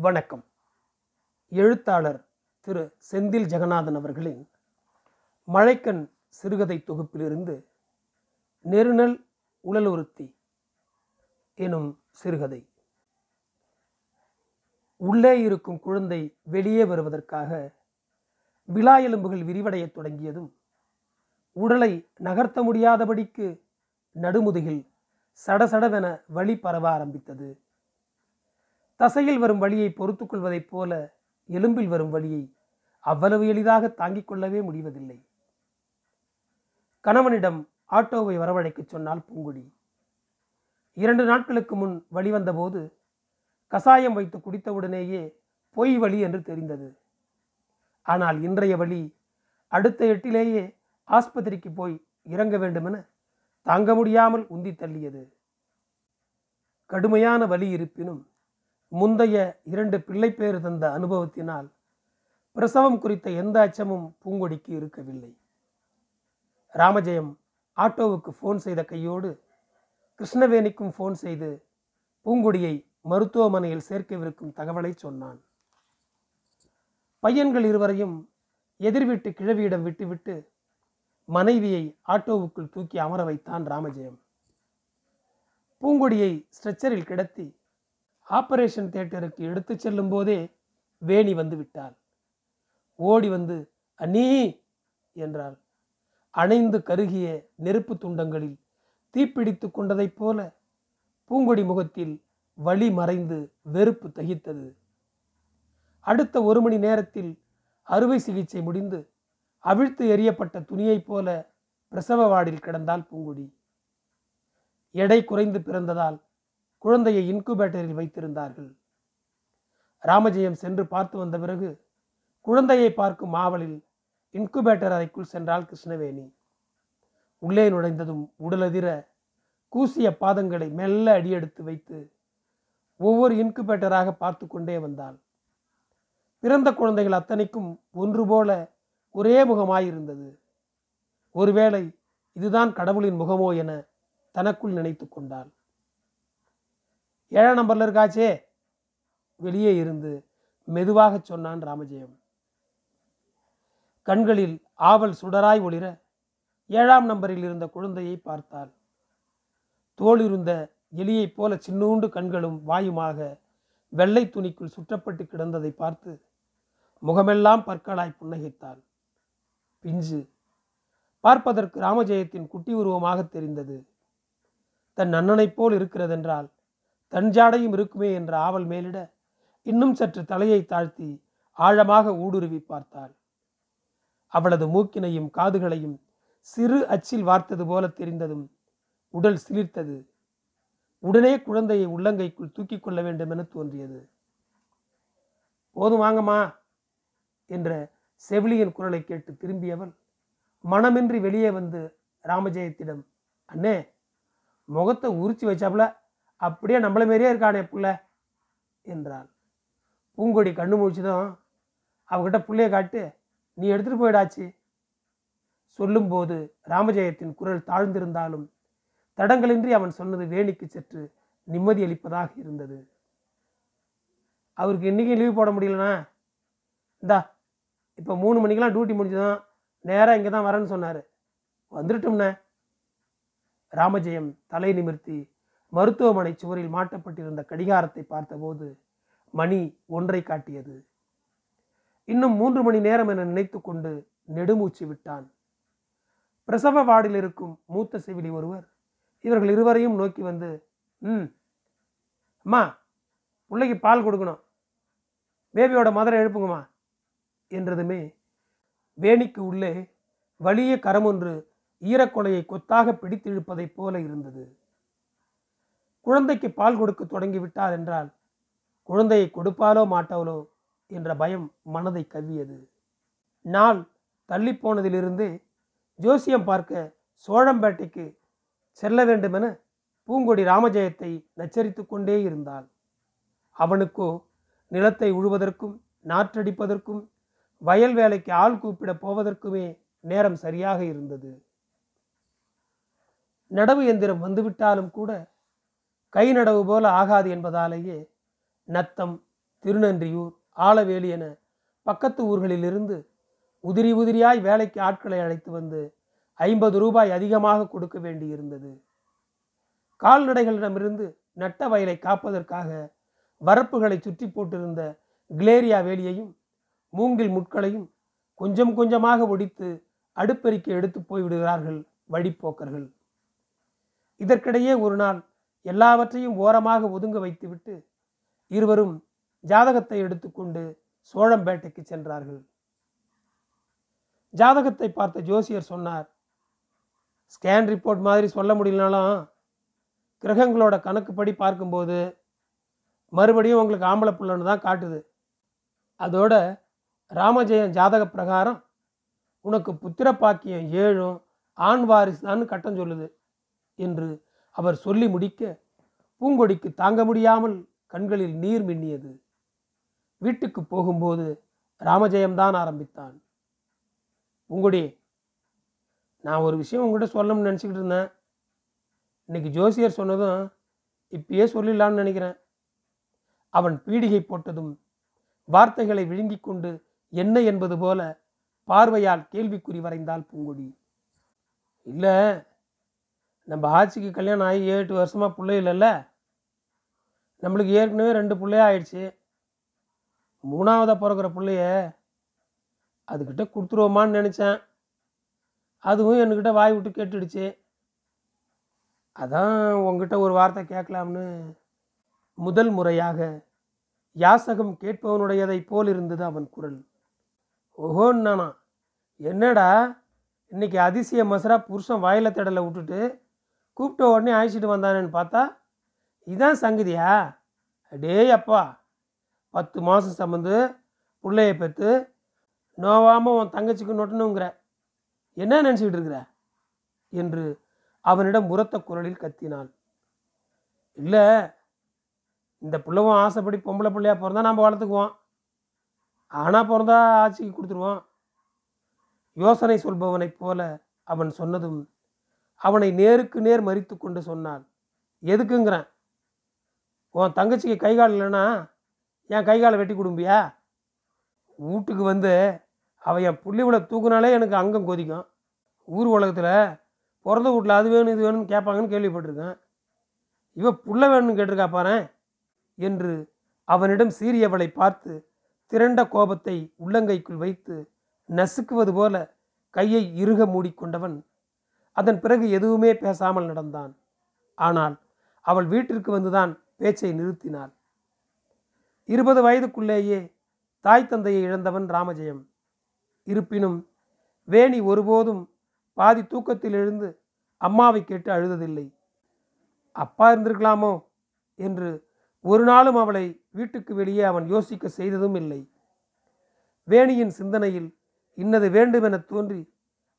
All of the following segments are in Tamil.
வணக்கம். எழுத்தாளர் திரு செந்தில் ஜெகநாதன் அவர்களின் மழைக்கண் சிறுகதை தொகுப்பிலிருந்து நெருநல் உழலுறுத்தி எனும் சிறுகதை. உள்ளே இருக்கும் குழந்தை வெளியே வருவதற்காக விழா எலும்புகள் விரிவடையத் தொடங்கியதும் உடலை நகர்த்த முடியாதபடிக்கு நடுமுதுகில் சடசடவென வழி பரவ ஆரம்பித்தது. தசையில் வரும் வழியை பொறுத்து கொள்வதைப் போல எலும்பில் வரும் வழியை அவ்வளவு எளிதாக தாங்கிக் கொள்ளவே முடிவதில்லை. கணவனிடம் ஆட்டோவை வரவழைக்கச் சொன்னால் பூங்குடி. இரண்டு நாட்களுக்கு முன் வழி வந்தபோது கசாயம் வைத்து குடித்தவுடனேயே பொய் வழி என்று தெரிந்தது. ஆனால் இன்றைய வழி அடுத்த எட்டிலேயே ஆஸ்பத்திரிக்கு போய் இறங்க வேண்டுமென தாங்க முடியாமல் உந்தி தள்ளியது. கடுமையான வலி இருப்பினும் முந்தைய இரண்டு பிள்ளை பிள்ளைப்பேறு தந்த அனுபவத்தினால் பிரசவம் குறித்த எந்த அச்சமும் பூங்கொடிக்கு இருக்கவில்லை. ராமஜெயம் ஆட்டோவுக்கு ஃபோன் செய்த கையோடு கிருஷ்ணவேணிக்கும் ஃபோன் செய்து பூங்கொடியை மருத்துவமனையில் சேர்க்கவிருக்கும் தகவலை சொன்னான். பையன்கள் இருவரையும் எதிர்விட்டு கிழவியிடம் விட்டுவிட்டு மனைவியை ஆட்டோவுக்குள் தூக்கி அமர வைத்தான் ராமஜெயம். பூங்கொடியை ஸ்ட்ரெச்சரில் கிடத்தி ஆபரேஷன் தேட்டருக்கு எடுத்துச் செல்லும் போதே வேணி வந்து விட்டாள். ஓடி வந்து அண்ணி! என்றாள். அணைந்து கருகிய நெருப்பு துண்டங்களில் தீப்பிடித்து கொண்டதைப் போல பூங்கொடி முகத்தில் வலி மறைந்து வெறுப்பு தகித்தது. அடுத்த ஒரு மணி நேரத்தில் அறுவை சிகிச்சை முடிந்து அவிழ்த்து எறியப்பட்ட துணியைப் போல பிரசவ வார்டில் கிடந்தாள் பூங்குடி. எடை குறைந்து பிறந்ததால் குழந்தையை இன்குபேட்டரில் வைத்திருந்தார்கள். ராமஜெயம் சென்று பார்த்து வந்த பிறகு குழந்தையை பார்க்கும் ஆவலில் இன்குபேட்டர் அறைக்குள் சென்றாள் கிருஷ்ணவேணி. உள்ளே நுழைந்ததும் உடலதிர கூசிய பாதங்களை மெல்ல அடியெடுத்து வைத்து ஒவ்வொரு இன்குபேட்டராக பார்த்து கொண்டே வந்தாள். பிறந்த குழந்தைகள் அத்தனைக்கும் ஒன்று போல ஒரே முகமாயிருந்தது. ஒருவேளை இதுதான் கடவுளின் முகமோ என தனக்குள் நினைத்து கொண்டாள். ஏழாம் நம்பரில் இருக்காச்சே. வெளியே இருந்து மெதுவாக சொன்னான் ராமஜெயம். கண்களில் ஆவல் சுடராய் ஒளிர ஏழாம் நம்பரில் இருந்த குழந்தையை பார்த்தாள். தோளிருந்த எலியைப் போல சின்னூண்டு கண்களும் வாயுமாக வெள்ளை துணிக்குள் சுற்றப்பட்டு கிடந்ததை பார்த்து முகமெல்லாம் பற்களாய் புன்னகைத்தாள். பிஞ்சு பார்ப்பதற்கு ராமஜெயத்தின் குட்டி உருவமாக தெரிந்தது. தன் அண்ணனைப் போல் இருக்கிறதென்றால் தன் ஜாடையும் இருக்குமே என்ற ஆவல் மேலிட இன்னும் சற்று தலையை தாழ்த்தி ஆழமாக ஊடுருவி பார்த்தாள். அவளது மூக்கினையும் காதுகளையும் சிறு அச்சில் வார்த்தது போல தெரிந்ததும் உடல் சிலிர்த்தது. உடனே குழந்தையை உள்ளங்கைக்குள் தூக்கி கொள்ள வேண்டும் என தோன்றியது. போதும் வாங்கம்மா என்ற செவிலியின் குரலை கேட்டு திரும்பியவள் மனமின்றி வெளியே வந்து ராமஜெயத்திடம் அண்ணே முகத்தை உரிச்சு வச்சாப்புல அப்படியே நம்மள மாரியே இருக்கானே புள்ள என்றாள். பூங்கொடி கண்ணு முழிச்சதும் அவகிட்ட பிள்ளைய காட்டு நீ எடுத்துட்டு போயிடாச்சு. சொல்லும்போது ராமஜெயத்தின் குரல் தாழ்ந்திருந்தாலும் தடங்களின்றி அவன் சொன்னது வேணிக்கு சற்று நிம்மதி அளிப்பதாக இருந்தது. அவருக்கு இன்னைக்கு லீவ் போட முடியலண்ணா? இந்தா இப்போ மூணு மணிக்கெலாம் டியூட்டி முடிஞ்சதும் நேராக இங்கே தான் வரேன்னு சொன்னார். வந்துடட்டும்ண்ணே ராமஜெயம் தலை நிமிர்த்தி மருத்துவமனை சுவரில் மாட்டப்பட்டிருந்த கடிகாரத்தை பார்த்தபோது மணி ஒன்றை காட்டியது. இன்னும் மூன்று மணி நேரம் என நினைத்து கொண்டு நெடுமூச்சு விட்டான். பிரசவ வார்டில் இருக்கும் மூத்த செவிலி ஒருவர் இவர்கள் இருவரையும் நோக்கி வந்து ம் அம்மா பிள்ளைக்கு பால் கொடுக்கணும். பேபியோட மதரை எழுப்புங்கம்மா என்றதுமே வேணிக்கு உள்ளே வலிய கரம் ஒன்று ஈரக்கொலையை கொத்தாக பிடித்திழுப்பதைப் போல இருந்தது. குழந்தைக்கு பால் கொடுக்க தொடங்கிவிட்டார் என்றால் குழந்தையை கொடுப்பாலோ மாட்டாளோ என்ற பயம் மனதை கவ்வியது. நாள் தள்ளி போனதிலிருந்து ஜோசியம் பார்க்க சோழம்பேட்டைக்கு செல்ல வேண்டுமென பூங்கொடி ராமஜெயத்தை நச்சரித்து கொண்டே இருந்தாள். அவனுக்கோ நிலத்தை உழுவதற்கும் நாற்றடிப்பதற்கும் வயல் வேலைக்கு ஆள் கூப்பிட போவதற்குமே நேரம் சரியாக இருந்தது. நடவு எந்திரம் வந்துவிட்டாலும் கூட கை நடவு போல ஆகாது என்பதாலேயே நத்தம் திருநன்றியூர் ஆலவேலி என பக்கத்து ஊர்களிலிருந்து உதிரி உதிரியாய் வேலைக்கு ஆட்களை அழைத்து வந்து ஐம்பது ரூபாய் அதிகமாக கொடுக்க வேண்டியிருந்தது. கால்நடைகளிடமிருந்து நட்ட வயலை காப்பதற்காக வரப்புகளை சுற்றி போட்டிருந்த கிளேரியா வேலியையும் மூங்கில் முட்களையும் கொஞ்சம் கொஞ்சமாக ஒடித்து அடுப்பெருக்கி எடுத்து போய்விடுகிறார்கள் வழிப்போக்கர்கள். இதற்கிடையே ஒரு நாள் எல்லாவற்றையும் ஓரமாக ஒதுங்க வைத்துவிட்டு இருவரும் ஜாதகத்தை எடுத்துக்கொண்டு சோழம்பேட்டைக்கு சென்றார்கள். ஜாதகத்தை பார்த்த ஜோசியர் சொன்னார் ஸ்கேன் ரிப்போர்ட் மாதிரி சொல்ல முடியலனாலும் கிரகங்களோட கணக்குப்படி பார்க்கும்போது மறுபடியும் உங்களுக்கு ஆம்பளை புள்ளன்னு தான் காட்டுது. அதோட ராமஜெயம் ஜாதக பிரகாரம் உனக்கு புத்திர பாக்கியம் ஏழும் ஆண் வாரிசு தான் கட்டம் சொல்லுது என்று அவர் சொல்லி முடிக்க பூங்கொடிக்கு தாங்க முடியாமல் கண்களில் நீர் மின்னியது. வீட்டுக்கு போகும்போது ராமஜெயம்தான் ஆரம்பித்தான். பூங்கொடி நான் ஒரு விஷயம் உங்கள்கிட்ட சொல்லணும்னு நினச்சிக்கிட்டு இருந்தேன். இன்னைக்கு ஜோசியர் சொன்னதும் இப்பயே சொல்லிடலான்னு நினைக்கிறேன். அவன் பீடிகை போட்டதும் வார்த்தைகளை விழுங்கிக் கொண்டு என்ன என்பது போல பார்வையால் கேள்விக்குறி வரைந்தாள் பூங்கொடி. இல்லை நம்ம ஆட்சிக்கு கல்யாணம் ஆகி ஏழு எட்டு வருஷமாக பிள்ளை இல்லைல்ல? நம்மளுக்கு ஏற்கனவே ரெண்டு பிள்ளையா ஆயிடுச்சு. மூணாவதாக பிறக்கிற பிள்ளைய அதுக்கிட்ட கொடுத்துருவோமான்னு நினச்சேன். அதுவும் என்கிட்ட வாய் விட்டு கேட்டுடுச்சு. அதான் உங்ககிட்ட ஒரு வார்த்தை கேட்கலாம்னு முதல் முறையாக யாசகம் கேட்பவனுடையதை போல் இருந்தது அவன் குரல். ஓஹோன்னு நானா. என்னடா? இன்னைக்கு அதிசய மசரா புருஷன் வாயில தடலை விட்டுட்டு கூப்பிட்ட உடனே அழைச்சிட்டு வந்தானேன்னு பார்த்தா இதான் சங்கதியா? அடேய் அப்பா பத்து மாதம் சம்மந்து பிள்ளைய பெற்று நோவாமல் உன் தங்கச்சிக்கு நொட்டணுங்கிற என்ன நினச்சிக்கிட்டு இருக்கிற? என்று அவனிடம் உரத்த குரலில் கத்தினாள் இல்லை இந்த பிள்ளைவும் ஆசைப்படி பொம்பளை பிள்ளையா பிறந்தா நம்ம வளர்த்துக்குவோம். ஆனால் பிறந்தா ஆட்சிக்கு கொடுத்துருவோம். யோசனை சொல்பவனைப் போல அவன் சொன்னதும் அவனை நேருக்கு நேர் மறித்து கொண்டு சொன்னான். எதுக்குங்கிறேன்? உன் தங்கச்சிக்கு கை கால் இல்லைன்னா என் கை காலை வெட்டி கொடும்பியா? வீட்டுக்கு வந்து அவள் என் புள்ளிவிட தூக்குனாலே எனக்கு அங்கம் கொதிக்கும். ஊர் உலகத்தில் பிறந்த வீட்டில் அது வேணும் இது வேணும்னு கேட்பாங்கன்னு கேள்விப்பட்டிருக்கேன். இவ புள்ள வேணும்னு கேட்டிருக்கா பாரேன் என்று அவனிடம் சீரியவளை பார்த்து திரண்ட கோபத்தை உள்ளங்கைக்குள் வைத்து நசுக்குவது போல கையை இறுக மூடிக்கொண்டவன் அதன் பிறகு எதுவுமே பேசாமல் நடந்தான். ஆனால் அவள் வீட்டிற்கு வந்துதான் பேச்சை நிறுத்தினாள். இருபது வயதுக்குள்ளேயே தாய் தந்தையை இழந்தவன் ராமஜெயம். இருப்பினும் வேணி ஒருபோதும் பாதி தூக்கத்தில் எழுந்து அம்மாவை கேட்டு அழுததில்லை. அப்பா இருந்திருக்கலாமோ என்று ஒரு நாளும் அவளை வீட்டுக்கு வெளியே அவன் யோசிக்க செய்ததும் இல்லை. வேணியின் சிந்தனையில் இன்னது வேண்டுமென தோன்றி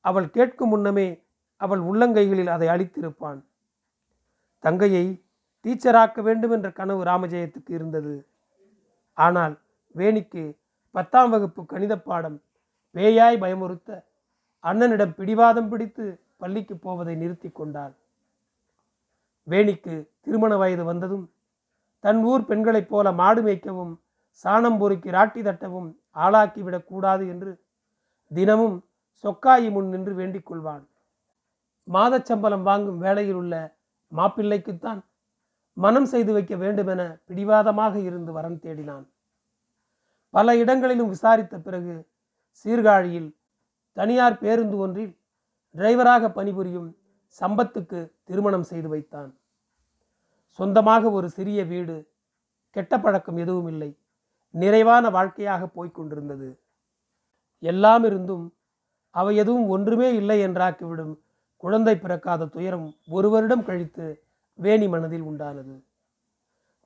அவள் கேட்கும் முன்னமே அவள் உள்ளங்கைகளில் அதை அளித்திருப்பான் தங்கையை டீச்சராக்க வேண்டும் என்ற கனவு ராமஜெயத்துக்கு இருந்தது. ஆனால் வேணிக்கு பத்தாம் வகுப்பு கணித பாடம் பேயாய் பயமுறுத்த அண்ணனிடம் பிடிவாதம் பிடித்து பள்ளிக்கு போவதை நிறுத்தி கொண்டாள். வேணிக்கு திருமண வயது வந்ததும் தன் ஊர் பெண்களைப் போல மாடு மேய்க்கவும் சாணம் பொறுக்கி ராட்டி தட்டவும் ஆளாக்கிவிடக்கூடாது என்று தினமும் சொக்காயி முன் நின்று வேண்டிக் கொள்வான் மாதச்சம்பளம் வாங்கும் வேலையில் உள்ள மாப்பிள்ளைக்குத்தான் மனம் செய்து வைக்க வேண்டுமென பிடிவாதமாக இருந்து வரன் தேடினான். பல இடங்களிலும் விசாரித்த பிறகு சீர்காழியில் தனியார் பேருந்து ஒன்றில் டிரைவராக பணிபுரியும் சம்பத்துக்கு திருமணம் செய்து வைத்தான். சொந்தமாக ஒரு சிறிய வீடு கெட்ட பழக்கம் எதுவும் இல்லை. நிறைவான வாழ்க்கையாக போய்க் எல்லாம் இருந்தும் அவை எதுவும் ஒன்றுமே இல்லை என்றாக்கிவிடும் குழந்தை பிறக்காத துயரம் ஒரு வருடம் கழித்து வேணி மனதில் உண்டானது.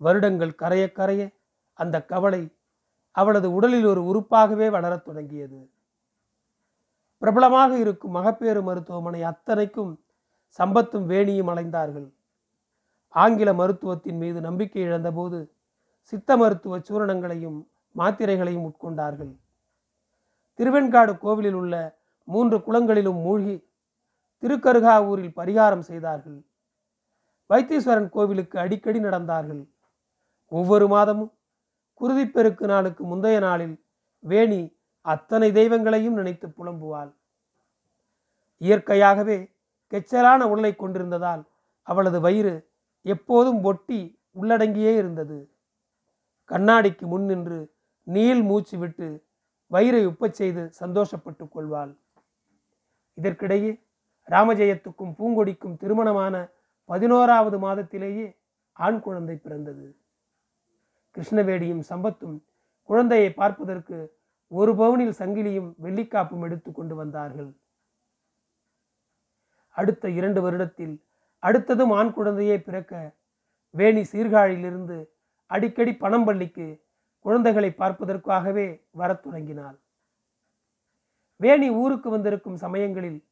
வருடங்கள் கரைய கரைய அந்த கவலை அவளது உடலில் ஒரு உறுப்பாகவே வளரத் தொடங்கியது. பிரபலமாக இருக்கும் மகப்பேறு மருத்துவமனை அத்தனைக்கும் சம்பத்தும் வேணியும் அலைந்தார்கள். ஆங்கில மருத்துவத்தின் மீது நம்பிக்கை இழந்தபோது சித்த மருத்துவ சூரணங்களையும் மாத்திரைகளையும் உட்கொண்டார்கள். திருவெண்காடு கோவிலில் உள்ள மூன்று குளங்களிலும் மூழ்கி திருக்கருகாவூரில் பரிகாரம் செய்தார்கள். வைத்தீஸ்வரன் கோவிலுக்கு அடிக்கடி நடந்தார்கள். ஒவ்வொரு மாதமும் குருதிப்பெருக்கு நாளுக்கு முந்தைய நாளில் வேணி அத்தனை தெய்வங்களையும் நினைத்து புலம்புவாள். இயற்கையாகவே கெச்சலான உடலை கொண்டிருந்ததால் அவளது வயிறு எப்போதும் ஒட்டி உள்ளடங்கியே இருந்தது. கண்ணாடிக்கு முன் நின்று நீள் மூச்சு விட்டு வயிறை உப்பச் செய்து சந்தோஷப்பட்டுக் கொள்வாள். இதற்கிடையே ராமஜெயத்துக்கும் பூங்கொடிக்கும் திருமணமான பதினோராவது மாதத்திலேயே ஆண் குழந்தை பிறந்தது. கிருஷ்ணவேடியும் சம்பத்தும் குழந்தையை பார்ப்பதற்கு ஒரு பவுனில் சங்கிலியும் வெள்ளிக்காப்பும் எடுத்து கொண்டு வந்தார்கள். அடுத்த இரண்டு வருடத்தில் அடுத்ததும் ஆண் குழந்தையே பிறக்க வேணி சீர்காழியிலிருந்து அடிக்கடி பணம்பள்ளிக்கு குழந்தைகளை பார்ப்பதற்காகவே வரத் தொடங்கினாள். வேணி ஊருக்கு வந்திருக்கும் சமயங்களில்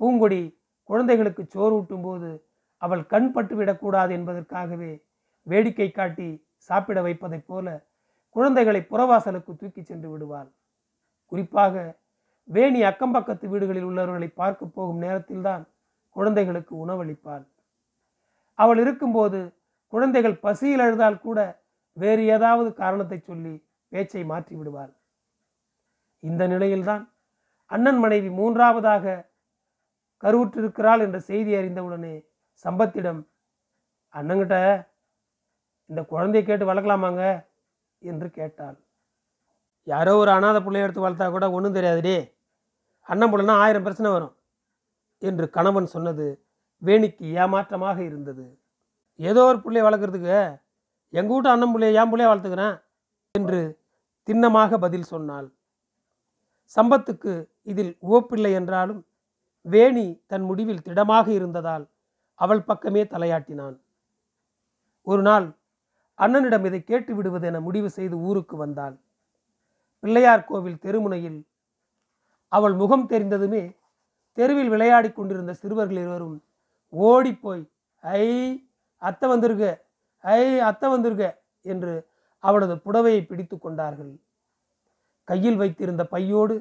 பூங்கொடி குழந்தைகளுக்கு சோறு ஊட்டும் போது அவள் கண் பட்டுவிடக்கூடாது என்பதற்காகவே வேடிக்கை காட்டி சாப்பிட வைப்பதைப் போல குழந்தைகளை புறவாசலுக்கு தூக்கி சென்று விடுவாள். குறிப்பாக வேணி அக்கம்பக்கத்து வீடுகளில் உள்ளவர்களை பார்க்க போகும் நேரத்தில்தான் குழந்தைகளுக்கு உணவளிப்பாள். அவள் இருக்கும்போது குழந்தைகள் பசியில் அழுதால் கூட வேறு ஏதாவது காரணத்தை சொல்லி பேச்சை மாற்றி விடுவாள். இந்த நிலையில்தான் அண்ணன் மனைவி மூன்றாவதாக கருவுற்றிருக்கிறாள் என்ற செய்தி அறிந்தவுடனே சம்பத்திடம் அண்ணங்கிட்ட இந்த குழந்தையை கேட்டு வளர்க்கலாமாங்க? என்று கேட்டாள். யாரோ ஒரு அனாதை பிள்ளைய எடுத்து வளர்த்தா கூட ஒன்றும் தெரியாதுடே. அண்ணன் பிள்ளைனா ஆயிரம் பிரச்சனை வரும் என்று கணவன் சொன்னது வேணிக்கு ஏமாற்றமாக இருந்தது. ஏதோ ஒரு பிள்ளைய வளர்க்குறதுக்கு எங்கள் வீட்டு அண்ணன் பிள்ளைய என் பிள்ளைய வளர்த்துக்கிறேன்? என்று திண்ணமாக பதில் சொன்னாள். சம்பத்துக்கு இதில் உவப்பில்லை என்றாலும் வேணி தன் முடிவில் திடமாக இருந்ததால் அவள் பக்கமே தலையாட்டினான். ஒரு நாள் அண்ணனிடம் இதை கேட்டு விடுவது என முடிவு செய்து ஊருக்கு வந்தாள். பிள்ளையார் கோவில் தெருமுனையில் அவள் முகம் தெரிந்ததுமே தெருவில் விளையாடிக் கொண்டிருந்த சிறுவர்கள் இருவரும் ஓடிப்போய் ஐ அத்தை வந்திருக்க ஐ அத்தை வந்திருக்க என்று அவளது புடவையை பிடித்து கொண்டார்கள். கையில் வைத்திருந்த பையோடு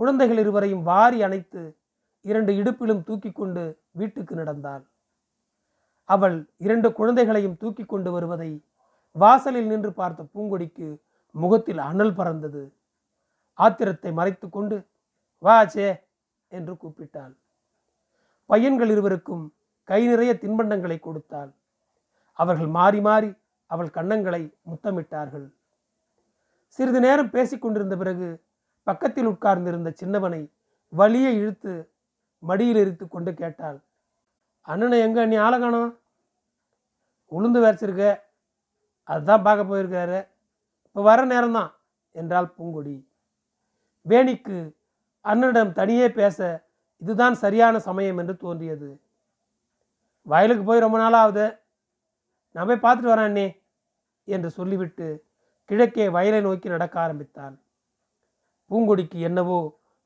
குழந்தைகள் இருவரையும் வாரி அணைத்து இரண்டு இடுப்பிலும் தூக்கி கொண்டு வீட்டுக்கு நடந்தாள். அவள் இரண்டு குழந்தைகளையும் தூக்கி கொண்டு வருவதை வாசலில் நின்று பார்த்த பூங்கொடிக்கு முகத்தில் அனல் பறந்தது. ஆத்திரத்தை மறைத்து கொண்டு வாச்சே என்று கூப்பிட்டாள். பையன்கள் இருவருக்கும் கை நிறைய தின்பண்டங்களை கொடுத்தாள். அவர்கள் மாறி மாறி அவள் கன்னங்களை முத்தமிட்டார்கள். சிறிது நேரம் பேசிக் கொண்டிருந்த பிறகு பக்கத்தில் உட்கார்ந்திருந்த சின்னவனை வலியை இழுத்து மடியில் இருத்து கொண்டு கேட்டாள். அண்ணனை எங்கே? நீ ஆளை காணும். உளுந்து வரைச்சிருக்க. அதுதான் பார்க்க போயிருக்காரு. இப்போ வர நேரம்தான் என்றாள் பூங்கொடி. வேணிக்கு அண்ணனிடம் தனியே பேச இதுதான் சரியான சமயம் என்று தோன்றியது. வயலுக்கு போய் ரொம்ப நாள் ஆகுது நான் போய் பார்த்துட்டு வரேன் அண்ணே என்று சொல்லிவிட்டு கிழக்கே வயலை நோக்கி நடக்க ஆரம்பித்தான் பூங்கொடிக்கு என்னவோ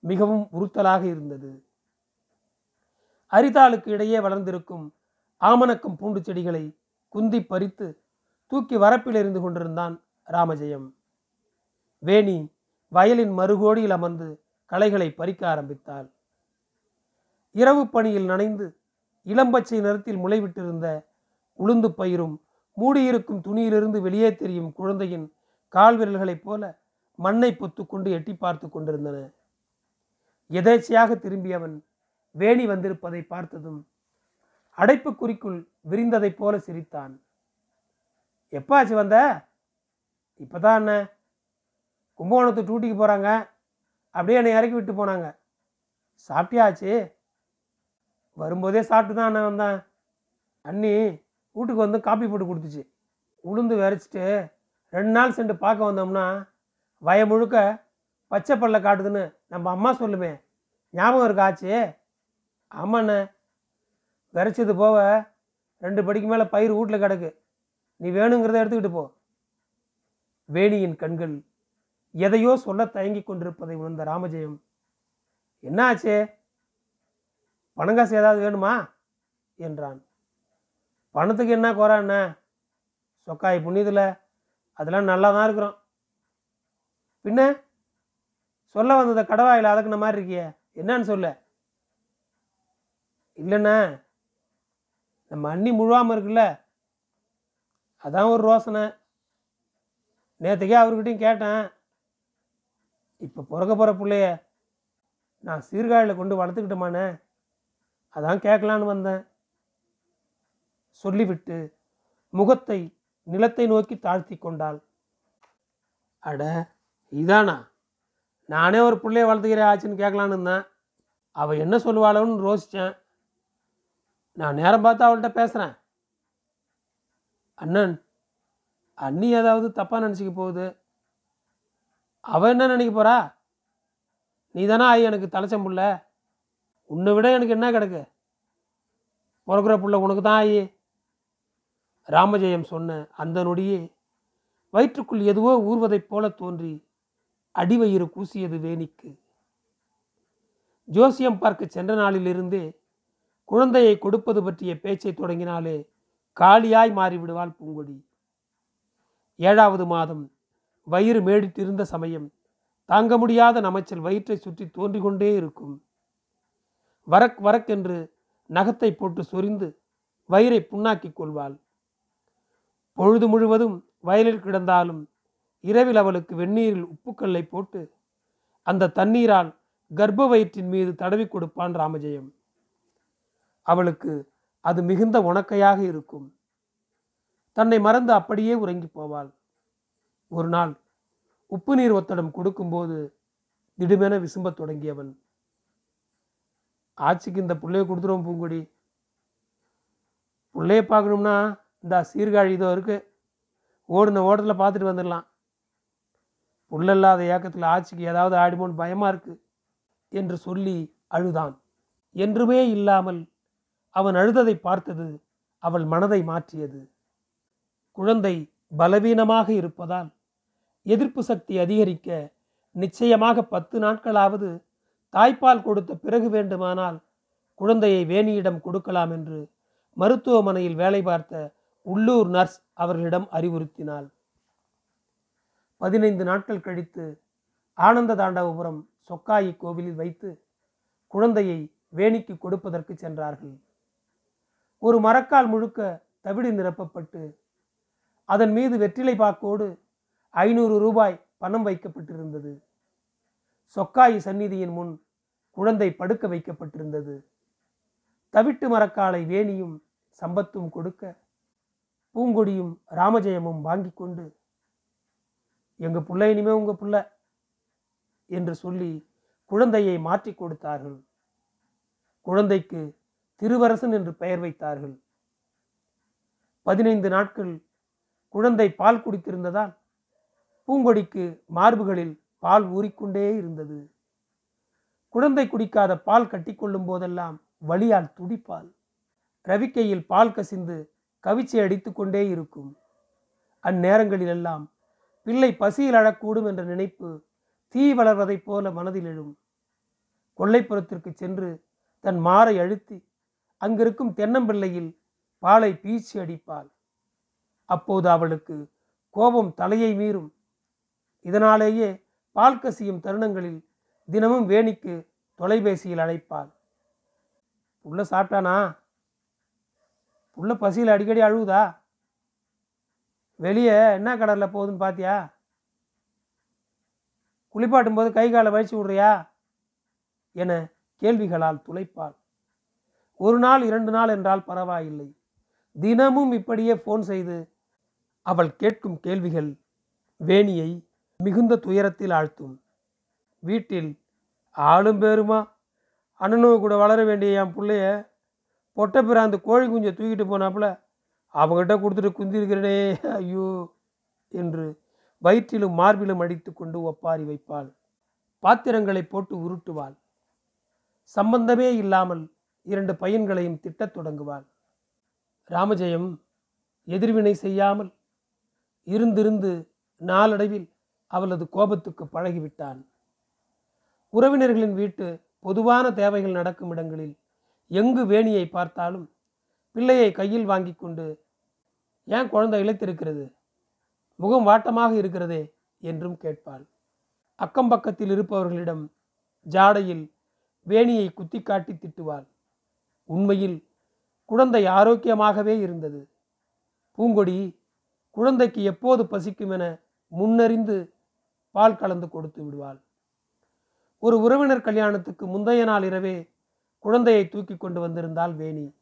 மிகவும் உறுத்தலாக இருந்தது. அரிதாளுக்கு இடையே வளர்ந்திருக்கும் ஆமணக்கம் பூண்டு செடிகளை குந்தி பறித்து தூக்கி வரப்பில் எறிந்து கொண்டிருந்தான் ராமஜெயம். வேணி வயலின் மறுகோடியில் அமர்ந்து களைகளை பறிக்க ஆரம்பித்தாள். இரவு பணியில் நனைந்து இளம்பச்சை நிறத்தில் முளைவிட்டிருந்த உளுந்து பயிரும் மூடியிருக்கும் துணியிலிருந்து வெளியே தெரியும் குழந்தையின் கால் விரல்களைப் போல மண்ணை பொத்துக்கொண்டு எட்டி பார்த்து கொண்டிருந்தன. எதேச்சையாக திரும்பியவன் வேணி வந்திருப்பதை பார்த்ததும் அடைப்பு குறிக்குள் விரிந்ததைப் போல சிரித்தான். எப்பாச்சு வந்த? இப்போதான் என்ன? கும்பகோணத்து டூட்டிக்கு போகிறாங்க அப்படியே என்னை இறக்கி விட்டு போனாங்க. சாப்பிட்டியாச்சு? வரும்போதே சாப்பிட்டு தான் நான் வந்தேன். அண்ணி வீட்டுக்கு வந்து காப்பி போட்டு கொடுத்துச்சு. உளுந்து விரைச்சிட்டு ரெண்டு நாள் சென்று பார்க்க வந்தோம்னா வய முழுக்க பச்சை பல்ல காட்டுதுன்னு நம்ம அம்மா சொல்லுமே. ஞாபகம் இருக்காச்சு ஆமாண்ணே. விரைச்சது போக ரெண்டு படிக்கு மேலே பயிர் வீட்டில் கிடக்கு. நீ வேணுங்கிறத எடுத்துக்கிட்டு போ. வேணியின் கண்கள் எதையோ சொல்ல தயங்கி கொண்டிருப்பதை உணர்ந்த ராமஜெயம் என்ன ஆச்சு பணங்காசு ஏதாவது வேணுமா? என்றான். பணத்துக்கு என்ன குறை சொக்காய் புண்ணியத்தில் அதெல்லாம் நல்லா தான் இருக்கிறோம். பின்ன? சொல்ல வந்ததை கடவாயில் அதக்குன மாதிரி இருக்கியே. என்னன்னு சொல்ல. இல்லைண்ணே. நம்ம அண்ணி முழுவாமல் இருக்குல்ல அதான் ஒரு ரோசனை. நேற்றுக்கே அவர்கிட்டையும் கேட்டேன். இப்போ பிறக்க போகிற பிள்ளைய நான் சீர்காழியில் கொண்டு வளர்த்துக்கிட்டோமானே அதான் கேட்கலான்னு வந்தேன். சொல்லிவிட்டு முகத்தை நிலத்தை நோக்கி தாழ்த்தி கொண்டாள். அட இதானா? நானே ஒரு பிள்ளைய வளர்த்துக்கிறேன் ஆச்சுன்னு கேட்கலான்னு இருந்தேன். அவள் என்ன சொல்லுவாளோன்னு ரோசித்தேன் நான் நேரம் பார்த்து அவள்கிட்ட பேசுகிறேன் அண்ணன் அண்ணி ஏதாவது தப்பாக நினச்சிக்க போகுது? அவள் என்ன நினைக்க போகிறா நீ தானே ஆயி எனக்கு தலைச்ச புள்ள. உன்னை விட எனக்கு என்ன கிடக்கு? பிறக்கிற புள்ள உனக்கு தான் ஆயி. ராமஜெயம் சொன்ன அந்த நொடியே வயிற்றுக்குள் எதுவோ ஊர்வதைப் போல தோன்றி அடிவயிறு கூசியது வேணிக்கு. ஜோசியம் பார்க்க சென்ற நாளிலிருந்தே குழந்தையை கொடுப்பது பற்றிய பேச்சை தொடங்கினாலே காலியாய் மாறிவிடுவாள் பூங்கொடி. ஏழாவது மாதம். வயிறு மேடிட்டிருந்த சமயம். தாங்க முடியாத நமைச்சல் வயிற்றை சுற்றி தோன்றிக் கொண்டே இருக்கும். வரக் வரக் என்று நகத்தை போட்டு சொரிந்து வயிறை புண்ணாக்கிக் கொள்வாள். பொழுது முழுவதும் வயலில் கிடந்தாலும் இரவில் அவளுக்கு வெந்நீரில் உப்புக்கல்லை போட்டு அந்த தண்ணீரால் கர்ப்ப வயிற்றின் மீது தடவி கொடுப்பான் ராமஜெயம். அவளுக்கு அது மிகுந்த உணக்கையாக இருக்கும். தன்னை மறந்து அப்படியே உறங்கி போவாள். ஒரு நாள் உப்பு நீர் ஒத்தடம் கொடுக்கும்போது திடுமென விசும்பத் தொடங்கியவன். ஆட்சிக்கு இந்த புள்ளைய கொடுத்துருவோம் பூங்குடி. பிள்ளைய பார்க்கணும்னா இந்த சீர்காழி இதோ இருக்கு. ஓடின ஓட்டத்தில் பார்த்துட்டு வந்துடலாம். புள்ள இல்லாத ஏக்கத்தில் ஆட்சிக்கு ஏதாவது ஆடிமோன்னு பயமாக இருக்கு என்று சொல்லி அழுதான். என்றுமே இல்லாமல் அவன் அழுததை பார்த்தது அவள் மனதை மாற்றியது. குழந்தை பலவீனமாக இருப்பதால் எதிர்ப்பு சக்தி அதிகரிக்க நிச்சயமாக பத்து நாட்களாவது தாய்ப்பால் கொடுத்த பிறகு வேண்டுமானால் குழந்தையை வேணியிடம் கொடுக்கலாம் என்று மருத்துவமனையில் வேலை பார்த்த உள்ளூர் நர்ஸ் அவர்களிடம் அறிவுறுத்தினாள். பதினைந்து நாட்கள் கழித்து ஆனந்த தாண்டவபுரம் சொக்காயி கோவிலில் வைத்து குழந்தையை வேணிக்கு கொடுப்பதற்கு சென்றார்கள். ஒரு மரக்கால் முழுக்க தவிடு நிரப்பப்பட்டு அதன் மீது வெற்றிலை பாக்கோடு ஐநூறு ரூபாய் பணம் வைக்கப்பட்டிருந்தது. சொக்காயி சந்நிதியின் முன் குழந்தை படுக்க வைக்கப்பட்டிருந்தது. தவிட்டு மரக்காலை வேணியும் சம்பத்தும் கொடுக்க பூங்கொடியும் ராமஜெயமும் வாங்கி கொண்டு எங்க புள்ள இனிமே உங்க புள்ள என்று சொல்லி குழந்தையை மாற்றி கொடுத்தார்கள். குழந்தைக்கு திருவரசன் என்று பெயர் வைத்தார்கள். பதினைந்து நாட்கள் குழந்தை பால் குடித்திருந்ததால் பூங்கொடிக்கு மார்புகளில் பால் ஊறிக்கொண்டே இருந்தது. குழந்தை குடிக்காத பால் கட்டிக்கொள்ளும் போதெல்லாம் வழியால் துடிப்பால் ரவிக்கையில் பால் கசிந்து கவிச்சை அடித்துக்கொண்டே இருக்கும். அந்நேரங்களிலெல்லாம் பிள்ளை பசியில் அழக்கூடும் என்ற நினைப்பு தீ வளர்வதைப் போல மனதில் எழும். கொள்ளைப்புறத்திற்கு சென்று தன் மாரை அழுத்தி அங்கிருக்கும் தென்னம்பிள்ளையில் பாலை பீச்சி அடிப்பாள். அப்போது அவளுக்கு கோபம் தலையை மீறும். இதனாலேயே பால் கசியும் தருணங்களில் தினமும் வேணிக்கு தொலைபேசியில் அழைப்பாள். புள்ள சாப்பிட்டானா? புள்ள பசியில் அடிக்கடி அழுவுதா? வெளியே என்ன கடலில் போகுதுன்னு பார்த்தியா குளிப்பாட்டும் போது கை காலை வழிச்சு விடுறியா? என கேள்விகளால் துளைப்பாள். ஒரு நாள் இரண்டு நாள் என்றால் பரவாயில்லை. தினமும் இப்படியே ஃபோன் செய்து அவள் கேட்கும் கேள்விகள் வேணியை மிகுந்த துயரத்தில் ஆழ்த்தும். வீட்டில் ஆளும் பேருமா? அண்ணனும் கூட வளர வேண்டிய என் பிள்ளைய பொட்டை பிறாந்து கோழி குஞ்சை தூக்கிட்டு போனாப்புல அவங்ககிட்ட கொடுத்துட்டு குந்திருக்கிறனே ஐயோ என்று வயிற்றிலும் மார்பிலும் அடித்து கொண்டு ஒப்பாரி வைப்பாள். பாத்திரங்களை போட்டு உருட்டுவாள். சம்பந்தமே இல்லாமல் இரண்டு பையன்களையும் திட்டத் தொடங்குவாள். ராமஜெயம் எதிர்வினை செய்யாமல் இருந்திருந்து நாளடைவில் அவளது கோபத்துக்கு பழகிவிட்டான் உறவினர்களின் வீட்டு பொதுவான தேவைகள் நடக்கும் இடங்களில் எங்கு வேணியை பார்த்தாலும் பிள்ளையை கையில் வாங்கி கொண்டு ஏன் குழந்தை இழைத்திருக்கிறது முகம் வாட்டமாக இருக்கிறதே என்றும் கேட்பாள். அக்கம் பக்கத்தில் இருப்பவர்களிடம் ஜாடையில் வேணியை குத்தி காட்டி திட்டுவாள். உண்மையில் குழந்தை ஆரோக்கியமாகவே இருந்தது. பூங்கொடி குழந்தைக்கு எப்போது பசிக்கும் என முன்னறிந்து பால் கலந்து கொடுத்து விடுவாள். ஒரு உறவினர் கல்யாணத்துக்கு முந்தைய நாள் இரவே குழந்தையை தூக்கி கொண்டு வந்திருந்தால் வேணி.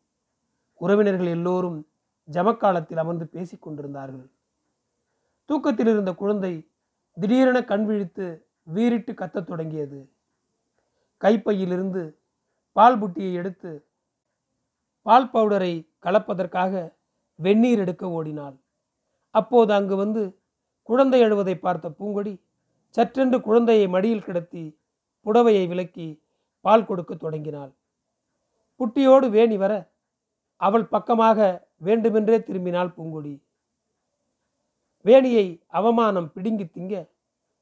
உறவினர்கள் எல்லோரும் ஜமக்காலத்தில் அமர்ந்து பேசிக் கொண்டிருந்தார்கள். தூக்கத்தில் இருந்த குழந்தை திடீரென கண் விழித்து வீறிட்டு கத்தத் தொடங்கியது. கைப்பையிலிருந்து பால் புட்டியை எடுத்து பால் பவுடரை கலப்பதற்காக வெந்நீர் எடுக்க ஓடினாள். அப்போது அங்கு வந்து குழந்தை அழுவதை பார்த்த பூங்கொடி சற்றென்று குழந்தையை மடியில் கிடத்தி புடவையை விலக்கி பால் கொடுக்க தொடங்கினாள். புட்டியோடு வேணி வர அவள் பக்கமாக வேண்டுமென்றே திரும்பினாள் பூங்கொடி. வேணியை அவமானம் பிடுங்கி திங்க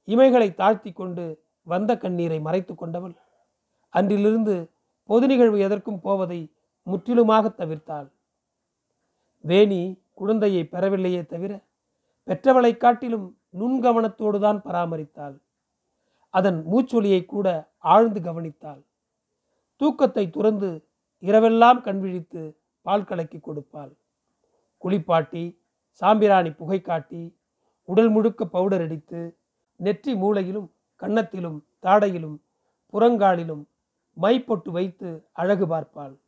இமைகளை தாழ்த்தி கொண்டு வந்த கண்ணீரை மறைத்து கொண்டவள். அன்றிலிருந்து பொது நிகழ்வு எதற்கும் போவதை முற்றிலுமாக தவிர்த்தாள். வேணி குழந்தையை பெறவில்லையே தவிர பெற்றவளைக் காட்டிலும் நுண்கவனத்தோடு தான் பராமரித்தாள். அதன் மூச்சொலியை கூட ஆழ்ந்து கவனித்தாள். தூக்கத்தை துறந்து இரவெல்லாம் கண்விழித்து பால் கலக்கி கொடுப்பாள். குளிப்பாட்டி சாம்பிராணி புகை காட்டி உடல் முழுக்க பவுடர் அடித்து நெற்றி மூளையிலும் கன்னத்திலும் தாடையிலும் புறங்காலிலும் மை பொட்டு வைத்து அழகு பார்ப்பாள்.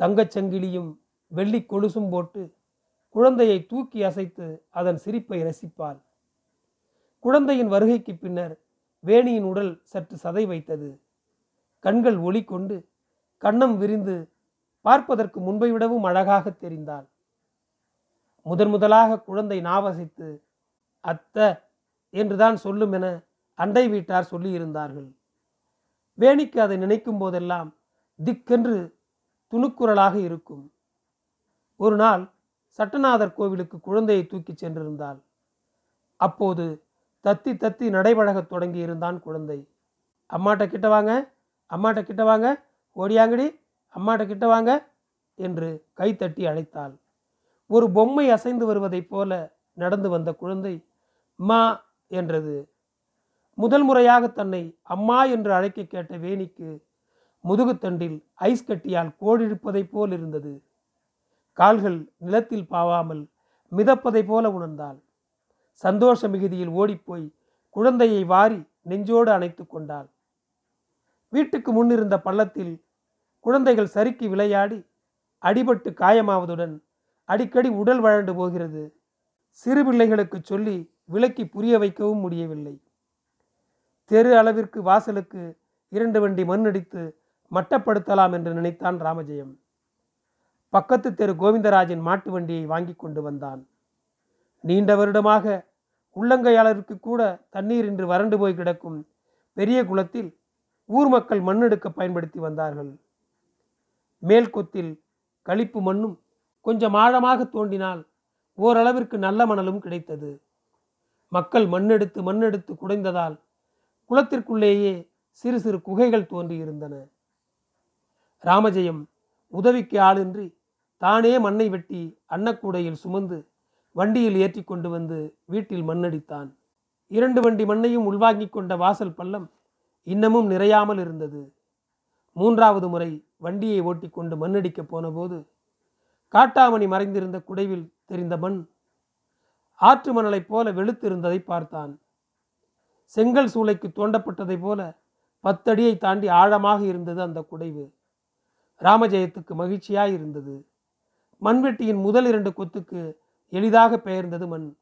தங்கச் சங்கிலியும் வெள்ளி கொலுசும் போட்டு குழந்தையை தூக்கி அசைத்து அதன் சிரிப்பை ரசிப்பாள். குழந்தையின் வருகைக்கு பின்னர் வேணியின் உடல் சற்று சதை வைத்தது. கண்கள் ஒளி கொண்டு கண்ணம் விரிந்து பார்ப்பதற்கு முன்பை விடவும் அழகாக தெரிந்தாள். முதன் முதலாக குழந்தை நாவசித்து அத்த என்றுதான் சொல்லும் என அண்டை வீட்டார் சொல்லியிருந்தார்கள். வேணிக்கு அதை நினைக்கும் போதெல்லாம் திக்கென்று துணுக்குரலாக இருக்கும். ஒரு நாள் சட்டநாதர் கோவிலுக்கு குழந்தையை தூக்கிச் சென்றிருந்தாள். அப்போது தத்தி தத்தி நடைபழகத் தொடங்கி இருந்தான் குழந்தை. அம்மாட்ட கிட்ட வாங்க அம்மாட்ட கிட்ட வாங்க ஓடியாங்கடி அம்மாட்ட கிட்ட வாங்க என்று கைத்தட்டி அழைத்தாள். ஒரு பொம்மை அசைந்து வருவதைப் போல நடந்து வந்த குழந்தை மா என்றது. முதல் முறையாக தன்னை அம்மா என்று அழைக்க கேட்ட வேணிக்கு முதுகுத்தண்டில் ஐஸ் கட்டியால் கோடிழுப்பதைப் போல் இருந்தது கால்கள் நிலத்தில் பாவாமல் மிதப்பதைப் போல உணர்ந்தாள். சந்தோஷ மிகுதியில் ஓடிப்போய் குழந்தையை வாரி நெஞ்சோடு அணைத்து கொண்டாள். வீட்டுக்கு முன்னிருந்த பள்ளத்தில் குழந்தைகள் சறுக்கி விளையாடி அடிபட்டு காயமாவதுடன் அடிக்கடி உடல் வழண்டு போகிறது. சிறு பிள்ளைகளுக்கு சொல்லி விலக்கி புரிய வைக்கவும் முடியவில்லை. தெரு அளவிற்கு வாசலுக்கு இரண்டு வண்டி மண் அடித்து மட்டப்படுத்தலாம் என்று நினைத்தான் ராமஜெயம். பக்கத்து தெரு கோவிந்தராஜின் மாட்டு வண்டியை வாங்கி கொண்டு வந்தான். நீண்ட வருடமாக உள்ளங்கையாளருக்கு கூட தண்ணீர் இன்று வறண்டு போய் கிடக்கும் பெரிய குளத்தில் ஊர் மக்கள் மண்ணெடுக்க பயன்படுத்தி வந்தார்கள். மேல் கொத்தில் களிப்பு மண்ணும் கொஞ்சம் ஆழமாக தோண்டினால் ஓரளவிற்கு நல்ல மணலும் கிடைத்தது. மக்கள் மண்ணெடுத்து மண்ணெடுத்து குடைந்ததால் குளத்திற்குள்ளேயே சிறு சிறு குகைகள் தோன்றியிருந்தன. ராமஜெயம் உதவிக்கு ஆளின்றி தானே மண்ணை வெட்டி அன்னக்கூடையில் சுமந்து வண்டியில் ஏற்றி கொண்டு வந்து வீட்டில் மண்ணடித்தான். இரண்டு வண்டி மண்ணையும் உள்வாங்கிக் கொண்ட வாசல் பள்ளம் இன்னமும் நிறையாமல் இருந்தது. மூன்றாவது முறை வண்டியை ஓட்டிக்கொண்டு மண்ணடிக்கப் போனபோது காட்டாமணி மறைந்திருந்த குடைவில் தெரிந்த மண் ஆற்று மணலைப் போல வெளுத்திருந்ததை பார்த்தான். செங்கல் சூளைக்கு தோண்டப்பட்டதைப் போல பத்தடியை தாண்டி ஆழமாக இருந்தது அந்த குடைவு. ராமஜெயத்துக்கு மகிழ்ச்சியாய் இருந்தது. மண்வெட்டியின் முதல் இரண்டு கொத்துக்கு எளிதாக பெயர்ந்தது மண்.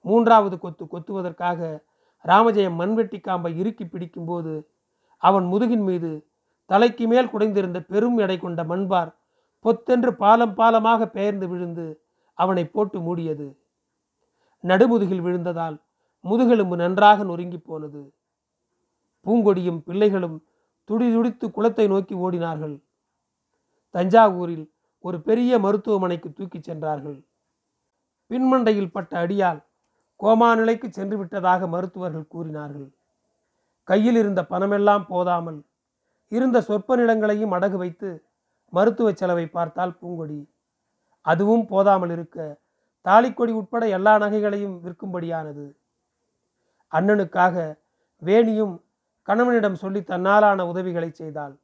மூன்றாவது கொத்து கொத்துவதற்காக ராமஜெயம் மண்வெட்டி காம்பை இறுக்கி பிடிக்கும்போது அவன் முதுகின் மீது தலைக்கு மேல் குடைந்திருந்த பெரும் எடை கொண்ட மண்பார் பொத்தென்று பாலம் பாலமாக பெயர்ந்து விழுந்து அவனை போட்டு மூடியது. நடுமுதுகில் விழுந்ததால் முதுகெலும்பு நன்றாக நொறுங்கி போனது. பூங்கொடியும் பிள்ளைகளும் துடி துடித்து குளத்தை நோக்கி ஓடினார்கள். தஞ்சாவூரில் ஒரு பெரிய மருத்துவமனைக்கு தூக்கிச் சென்றார்கள். பின்மண்டையில் பட்ட அடியால் கோமா நிலைக்கு சென்று விட்டதாக மருத்துவர்கள் கூறினார்கள். கையில் இருந்த பணமெல்லாம் போதாமல் இருந்த சொற்ப நிலங்களையும் அடகு வைத்து மருத்துவ செலவை பார்த்தால் பூங்கொடி. அதுவும் போதாமல் இருக்க தாலிக்கொடி உட்பட எல்லா நகைகளையும் விற்கும்படியானது. அண்ணனுக்காக வேணியும் கணவனிடம் சொல்லி தன்னாலான உதவிகளை செய்தாள்.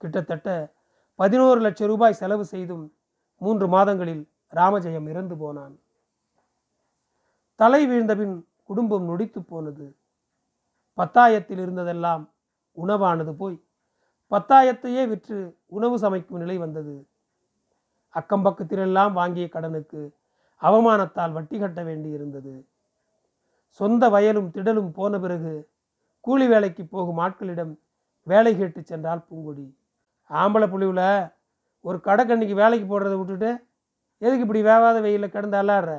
கிட்டத்தட்ட பதினோரு லட்சம் ரூபாய் செலவு செய்தும் மூன்று மாதங்களில் ராமஜெயம் இறந்து போனான். தலை வீழ்ந்தபின் குடும்பம் நொடித்து போனது. பத்தாயத்தில் இருந்ததெல்லாம் உணவானது போய் பத்தாயத்தையே விற்று உணவு சமைக்கும் நிலை வந்தது. அக்கம் பக்கத்திலெல்லாம் வாங்கிய கடனுக்கு அவமானத்தால் வட்டி கட்ட வேண்டியிருந்தது. சொந்த வயலும் திடலும் போன பிறகு கூலி வேலைக்கு போகும் ஆட்களிடம் வேலை கேட்டு சென்றால் பூங்கொடி. ஆம்பளை புள்ளிவில் ஒரு கடைக்கண்ணிக்கு வேலைக்கு போடுறதை விட்டுட்டு எதுக்கு இப்படி வேவாத வெயிலில் கிடந்து அல்லாடுற?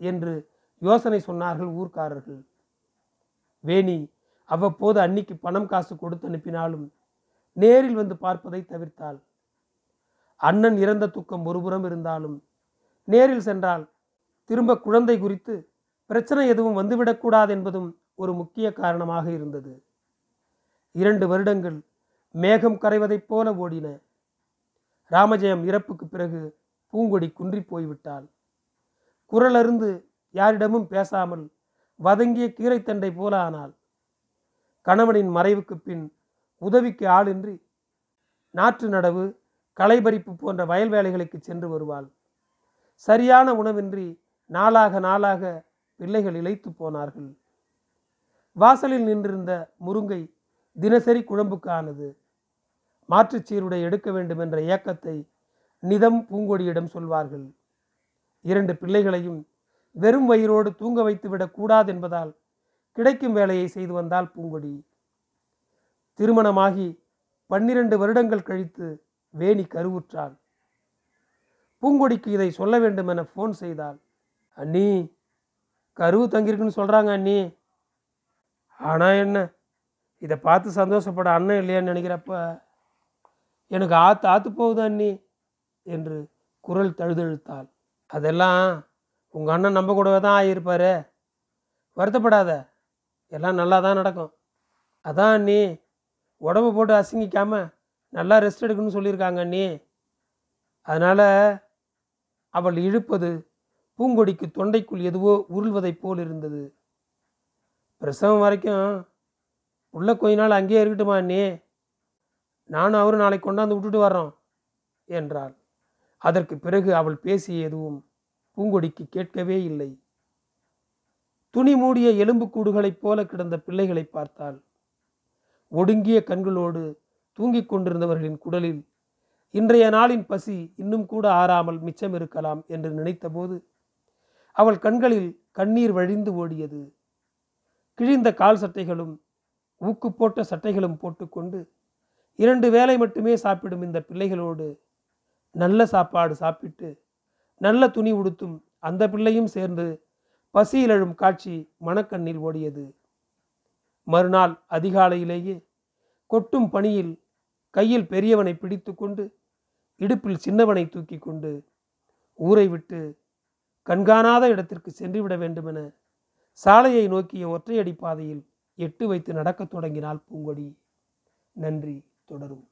என்று யோசனை சொன்னார்கள் ஊர்க்காரர்கள். வேணி அவ்வப்போது அன்னிக்கு பணம் காசு கொடுத்து அனுப்பினாலும் நேரில் வந்து பார்ப்பதை தவிர்த்தாள். அண்ணன் இறந்த துக்கம் ஒருபுறம் இருந்தாலும் நேரில் சென்றால் திரும்ப குழந்தை குறித்து பிரச்சனை எதுவும் வந்துவிடக்கூடாது என்பதும் ஒரு முக்கிய காரணமாக இருந்தது. இரண்டு வருடங்கள் மேகம் கரைவதைப் போல ஓடின. ராமஜெயம் இறப்புக்கு பிறகு பூங்கொடி குன்றி போய்விட்டாள். குரலருந்து யாரிடமும் பேசாமல் வதங்கிய கீரைத்தண்டை போல ஆனாள். கணவனின் மறைவுக்கு பின் உதவிக்கு ஆளின்றி நாற்று நடவு களைபறிப்பு போன்ற வயல் வேலைகளுக்கு சென்று வருவாள். சரியான உணவின்றி நாளாக நாளாக பிள்ளைகள் இழைத்து போனார்கள். வாசலில் நின்றிருந்த முருங்கை தினசரி குழம்புக்கு ஆனது. மாற்றுச் சீருடை எடுக்க வேண்டும் என்ற ஏக்கத்தை நிதம் பூங்கொடியிடம் சொல்வார்கள். இரண்டு பிள்ளைகளையும் வெறும் வயிறோடு தூங்க வைத்துவிடக் கூடாது என்பதால் கிடைக்கும் வேலையை செய்து வந்தால் பூங்கொடி. திருமணமாகி பன்னிரண்டு வருடங்கள் கழித்து வேணி கருவுற்றாள். பூங்கொடிக்கு இதை சொல்ல வேண்டும் என ஃபோன் செய்தாள். அண்ணி கருவு தங்கியிருக்குன்னு சொல்கிறாங்க அண்ணி. ஆனால் என்ன? இதை பார்த்து சந்தோஷப்பட அண்ணன் இல்லையான்னு நினைக்கிறப்ப எனக்கு ஆத்து ஆத்து போகுது அண்ணி என்று குரல் தழுதழுத்தாள். அதெல்லாம் உங்கள் அண்ணன் நம்ப கூடவே தான் ஆகியிருப்பாரு. வருத்தப்படாத. எல்லாம் நல்லா தான் நடக்கும். அதான் அண்ணி உடம்பு போட்டு அசிங்கிக்காம நல்லா ரெஸ்ட் எடுக்கணும்னு சொல்லியிருக்காங்க அண்ணி அதனால் அவள் இழுப்பது பூங்கொடிக்கு தொண்டைக்குள் எதுவோ உருள்வதைப் போல் இருந்தது. பிரசவம் வரைக்கும் உள்ள கொஞ்ச நாள் அங்கேயே இருக்கட்டுமா அண்ணி நானும் அவரும் நாளைக்கு கொண்டாந்து விட்டுட்டு வர்றோம் என்றாள். அதற்கு பிறகு அவள் பேசிய எதுவும் பூங்கொடிக்கு கேட்கவே இல்லை. துணி மூடிய எலும்புக்கூடுகளைப் போல கிடந்த பிள்ளைகளை பார்த்தாள். ஒடுங்கிய கண்களோடு தூங்கிக் கொண்டிருந்தவர்களின் குடலில் இன்றைய நாளின் பசி இன்னும் கூட ஆறாமல் மிச்சம் இருக்கலாம் என்று நினைத்தபோது அவள் கண்களில் கண்ணீர் வழிந்து ஓடியது. கிழிந்த கால் சட்டைகளும் ஊக்கு போட்ட சட்டைகளும் போட்டுக்கொண்டு இரண்டு வேலை மட்டுமே சாப்பிடும் இந்த பிள்ளைகளோடு நல்ல சாப்பாடு சாப்பிட்டு நல்ல துணி உடுத்தும் அந்த பிள்ளையும் சேர்ந்து பசியில் எழும் காட்சி மணக்கண்ணில் ஓடியது. மறுநாள் அதிகாலையிலேயே கொட்டும் பணியில் கையில் பெரியவனை பிடித்து கொண்டு இடுப்பில் சின்னவனை தூக்கி கொண்டு ஊரை விட்டு கண்காணாத இடத்திற்கு சென்றுவிட வேண்டுமென சாலையை நோக்கிய ஒற்றையடி பாதையில் எட்டு வைத்து நடக்கத் தொடங்கினாள் பூங்கொடி. நன்றி. தொடரும்